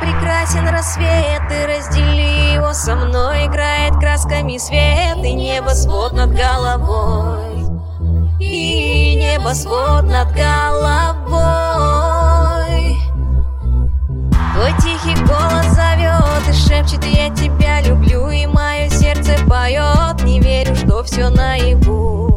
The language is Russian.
прекрасен рассвет И раздели его со мной. Играет красками свет И небосвод над головой. И небосвод над головой. шепчет «Я тебя люблю» И мое сердце поет. Не верю, что все наяву.